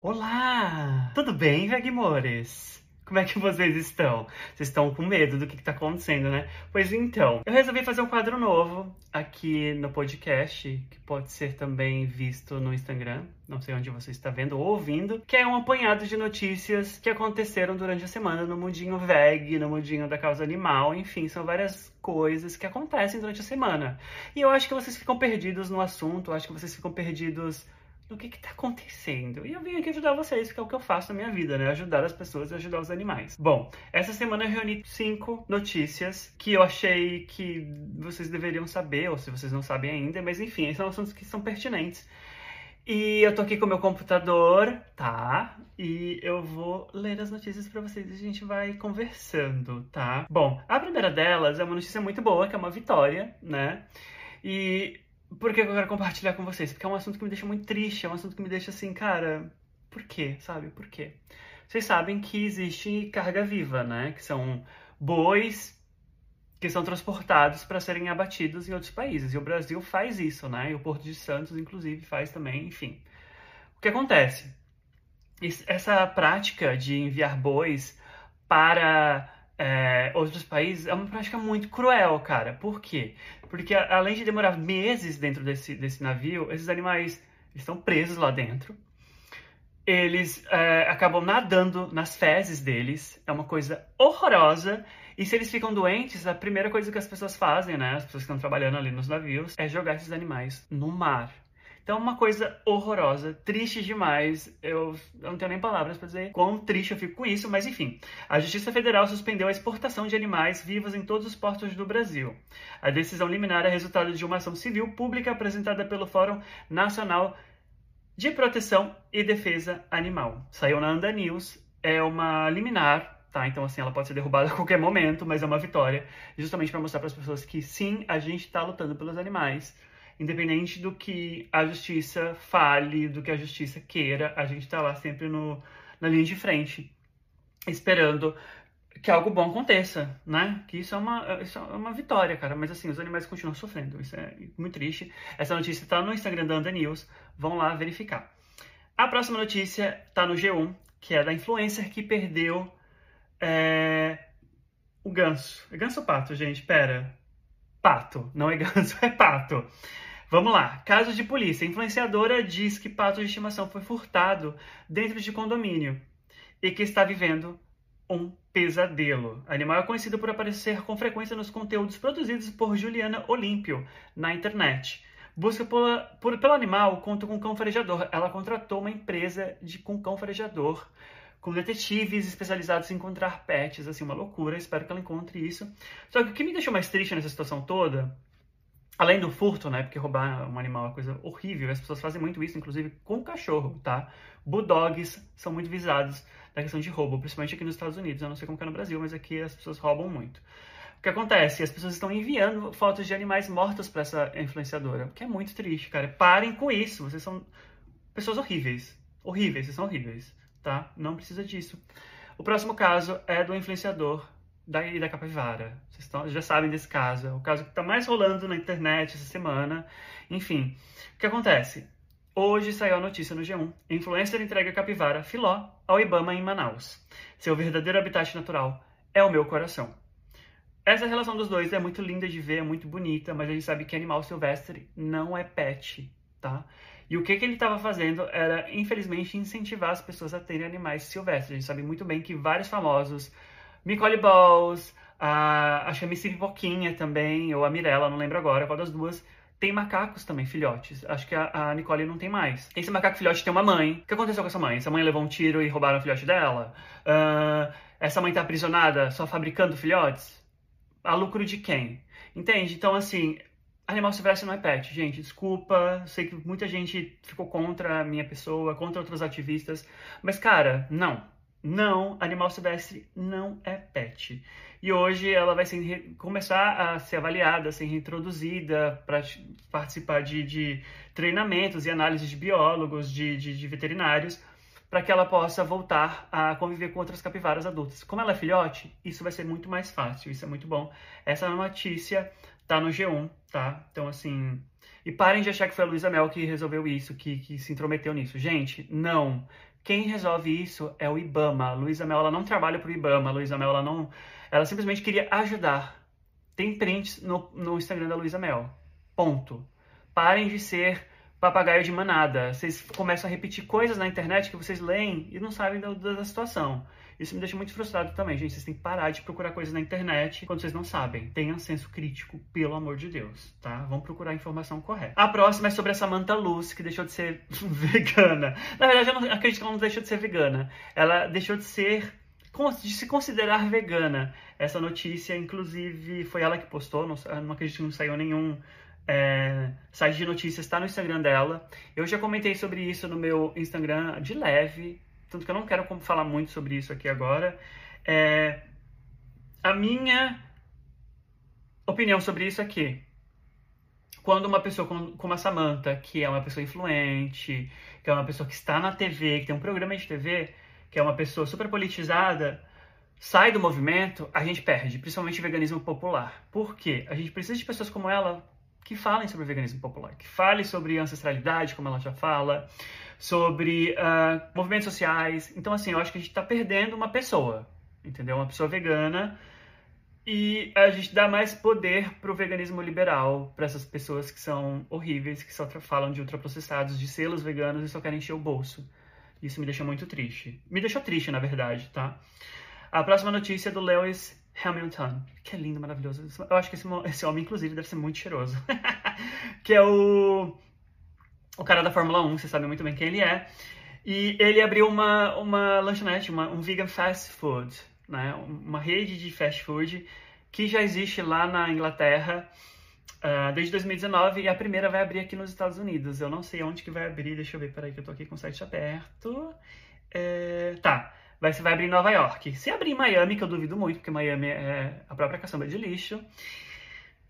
Olá! Tudo bem, Vegmores? Como é que vocês estão? Vocês estão com medo do que está acontecendo, né? Pois então, eu resolvi fazer um quadro novo aqui no podcast, que pode ser também visto no Instagram, não sei onde você está vendo ou ouvindo, que é um apanhado de notícias que aconteceram durante a semana no mundinho veg, no mundinho da causa animal, enfim, são várias coisas que acontecem durante a semana. E eu acho que vocês ficam perdidos no assunto, eu acho que vocês ficam perdidos do que está acontecendo. E eu vim aqui ajudar vocês, que é o que eu faço na minha vida, né? Ajudar as pessoas e ajudar os animais. Bom, essa semana eu reuni cinco notícias que eu achei que vocês deveriam saber, ou se vocês não sabem ainda, mas enfim, são assuntos que são pertinentes. E eu tô aqui com o meu computador, tá? E eu vou ler as notícias para vocês e a gente vai conversando, tá? Bom, a primeira delas é uma notícia muito boa, que é uma vitória, né? E por que eu quero compartilhar com vocês? Porque é um assunto que me deixa muito triste, é um assunto que me deixa assim, cara, por quê? Sabe? Por quê? Vocês sabem que existe carga viva, né? Que são bois que são transportados para serem abatidos em outros países. E o Brasil faz isso, né? E o Porto de Santos, inclusive, faz também, enfim. O que acontece? Essa prática de enviar bois para é, outros países é uma prática muito cruel, cara. Por quê? Porque além de demorar meses dentro desse, desse navio, esses animais estão presos lá dentro. Eles é, acabam nadando nas fezes deles. É uma coisa horrorosa. E se eles ficam doentes, a primeira coisa que as pessoas fazem, né? As pessoas que estão trabalhando ali nos navios, é jogar esses animais no mar. Então, uma coisa horrorosa, triste demais. Eu, não tenho nem palavras para dizer quão triste eu fico com isso, mas enfim. A Justiça Federal suspendeu a exportação de animais vivos em todos os portos do Brasil. A decisão liminar é resultado de uma ação civil pública apresentada pelo Fórum Nacional de Proteção e Defesa Animal. Saiu na Anda News, é uma liminar tá? Então, assim, ela pode ser derrubada a qualquer momento, mas é uma vitória, justamente para mostrar para as pessoas que sim, a gente está lutando pelos animais independente do que a justiça fale, do que a justiça queira, a gente está lá sempre no, na linha de frente, esperando que algo bom aconteça, né? Que isso é uma, isso é uma vitória, cara. Mas assim, os animais continuam sofrendo. Isso é muito triste. Essa notícia está no Instagram da Anda News. Vão lá verificar. A próxima notícia está no G1, que é da influencer que perdeu é, o ganso. É ganso ou pato, gente? Pera. Pato. Não é ganso, é pato. Vamos lá. Casos de polícia. influenciadora diz que pato de estimação foi furtado dentro de condomínio e que está vivendo um pesadelo. Animal é conhecido por aparecer com frequência nos conteúdos produzidos por Juliana Olímpio na internet. Busca por, por, pelo animal conta com cão farejador. Ela contratou uma empresa de, com cão farejador, com detetives especializados em encontrar pets, assim, uma loucura. Espero que ela encontre isso. Só que o que me deixou mais triste nessa situação toda Além do furto, né? Porque roubar um animal é uma coisa horrível. As pessoas fazem muito isso, inclusive com cachorro, tá? Bulldogs são muito visados na questão de roubo, principalmente aqui nos Estados Unidos. Eu não sei como é no Brasil, mas aqui as pessoas roubam muito. O que acontece? As pessoas estão enviando fotos de animais mortos para essa influenciadora, o que é muito triste, cara. Parem com isso. Vocês são pessoas horríveis. Horríveis, vocês são horríveis, tá? Não precisa disso. O próximo caso é do influenciador da da capivara. Vocês já sabem desse caso. É o caso que está mais rolando na internet essa semana. Enfim, o que acontece? Hoje saiu a notícia no G1. Influencer entrega capivara filó ao Ibama em Manaus. Seu verdadeiro habitat natural é o meu coração. Essa relação dos dois é muito linda de ver, é muito bonita, mas a gente sabe que animal silvestre não é pet, tá? E o que, que ele estava fazendo era, infelizmente, incentivar as pessoas a terem animais silvestres. A gente sabe muito bem que vários famosos Nicole Balls, a, a Missy Pipoquinha também, ou a Mirella, não lembro agora qual das duas. Tem macacos também, filhotes. Acho que a, a, Nicole não tem mais. Esse macaco filhote tem uma mãe. O que aconteceu com essa mãe? Essa mãe levou um tiro e roubaram o filhote dela? Uh, essa mãe tá aprisionada só fabricando filhotes? A lucro de quem? Entende? Então, assim, animal silvestre não é pet, gente. Desculpa, sei que muita gente ficou contra a minha pessoa, contra outros ativistas. Mas, cara, não não, animal silvestre não é pet. E hoje ela vai ser, começar a ser avaliada, a ser reintroduzida para participar de, de, treinamentos e análises de biólogos, de, de, de veterinários, para que ela possa voltar a conviver com outras capivaras adultas. Como ela é filhote, isso vai ser muito mais fácil, isso é muito bom. Essa notícia tá no G1, tá? Então, assim. E parem de achar que foi a Luísa Mel que resolveu isso, que, que se intrometeu nisso. Gente, não. Quem resolve isso é o IBAMA. A Luísa Mel ela não trabalha para o IBAMA. Luísa Mel ela não, ela simplesmente queria ajudar. Tem prints no, no Instagram da Luísa Mel. Ponto. Parem de ser papagaio de manada. Vocês começam a repetir coisas na internet que vocês leem e não sabem da, da, situação. Isso me deixa muito frustrado também, gente. Vocês têm que parar de procurar coisas na internet quando vocês não sabem. Tenham senso crítico, pelo amor de Deus, tá? Vamos procurar a informação correta. A próxima é sobre a Samantha Luz, que deixou de ser vegana. Na verdade, eu não acredito que ela não deixou de ser vegana. Ela deixou de ser de se considerar vegana. Essa notícia, inclusive, foi ela que postou, não, não acredito que não saiu nenhum é, site de notícias, está no Instagram dela. Eu já comentei sobre isso no meu Instagram de leve, tanto que eu não quero falar muito sobre isso aqui agora. É, a minha opinião sobre isso é que quando uma pessoa como a Samantha, que é uma pessoa influente, que é uma pessoa que está na TV, que tem um programa de TV, que é uma pessoa super politizada, sai do movimento, a gente perde, principalmente o veganismo popular. Por quê? A gente precisa de pessoas como ela que falem sobre veganismo popular, que falem sobre ancestralidade, como ela já fala, sobre uh, movimentos sociais. Então, assim, eu acho que a gente está perdendo uma pessoa, entendeu? Uma pessoa vegana e a gente dá mais poder para o veganismo liberal, para essas pessoas que são horríveis, que só falam de ultraprocessados, de selos veganos e só querem encher o bolso. Isso me deixa muito triste. Me deixou triste, na verdade, tá? A próxima notícia é do Lewis Hamilton, que lindo, maravilhoso. Eu acho que esse, esse homem, inclusive, deve ser muito cheiroso. que é o, o cara da Fórmula 1, você sabe muito bem quem ele é. E ele abriu uma, uma lanchonete, uma, um vegan fast food, né? Uma rede de fast food que já existe lá na Inglaterra uh, desde 2019 e a primeira vai abrir aqui nos Estados Unidos. Eu não sei onde que vai abrir, deixa eu ver, peraí que eu tô aqui com o site aberto. É, tá, vai, vai abrir em Nova York. Se abrir em Miami, que eu duvido muito, porque Miami é a própria caçamba de lixo.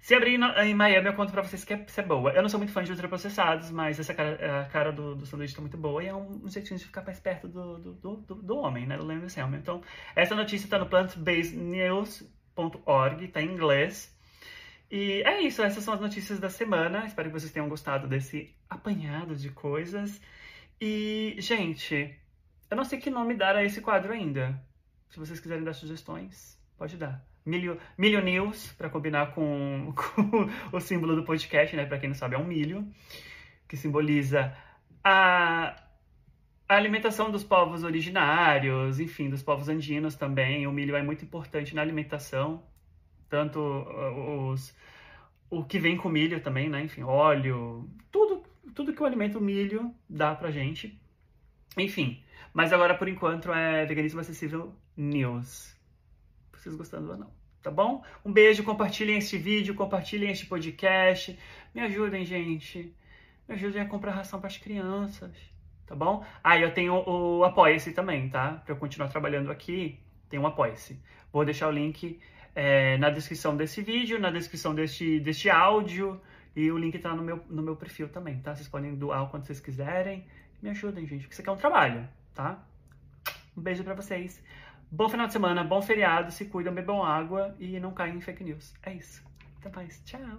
Se abrir em Miami, eu conto pra vocês que é, é boa. Eu não sou muito fã de ultraprocessados, mas essa cara, a cara do, do sanduíche tá muito boa e é um, um jeitinho de ficar mais perto do, do, do, do homem, né? Do Lewis Hamilton. Então, essa notícia tá no plantbasednews.org, tá em inglês. E é isso, essas são as notícias da semana. Espero que vocês tenham gostado desse apanhado de coisas. E, gente, eu não sei que nome dar a esse quadro ainda. Se vocês quiserem dar sugestões, pode dar. Milho, milho News, para combinar com, com, o símbolo do podcast, né? Para quem não sabe, é um milho, que simboliza a, a alimentação dos povos originários, enfim, dos povos andinos também. O milho é muito importante na alimentação, tanto uh, os, o que vem com milho também, né? Enfim, óleo, tudo, tudo que o alimento milho dá pra gente. Enfim, mas agora, por enquanto, é Veganismo Acessível News. Vocês gostando ou não, tá bom? Um beijo, compartilhem este vídeo, compartilhem este podcast. Me ajudem, gente. Me ajudem a comprar ração para as crianças, tá bom? Ah, eu tenho o, o Apoia-se também, tá? Para eu continuar trabalhando aqui, tem um Apoia-se. Vou deixar o link é, na descrição desse vídeo, na descrição deste, deste áudio. E o link tá no meu, no meu perfil também, tá? Vocês podem doar o quanto vocês quiserem. Me ajudem, gente, porque isso aqui é um trabalho tá? Um beijo para vocês. Bom final de semana, bom feriado, se cuidam, bebam água e não caem em fake news. É isso. Até mais. Tchau.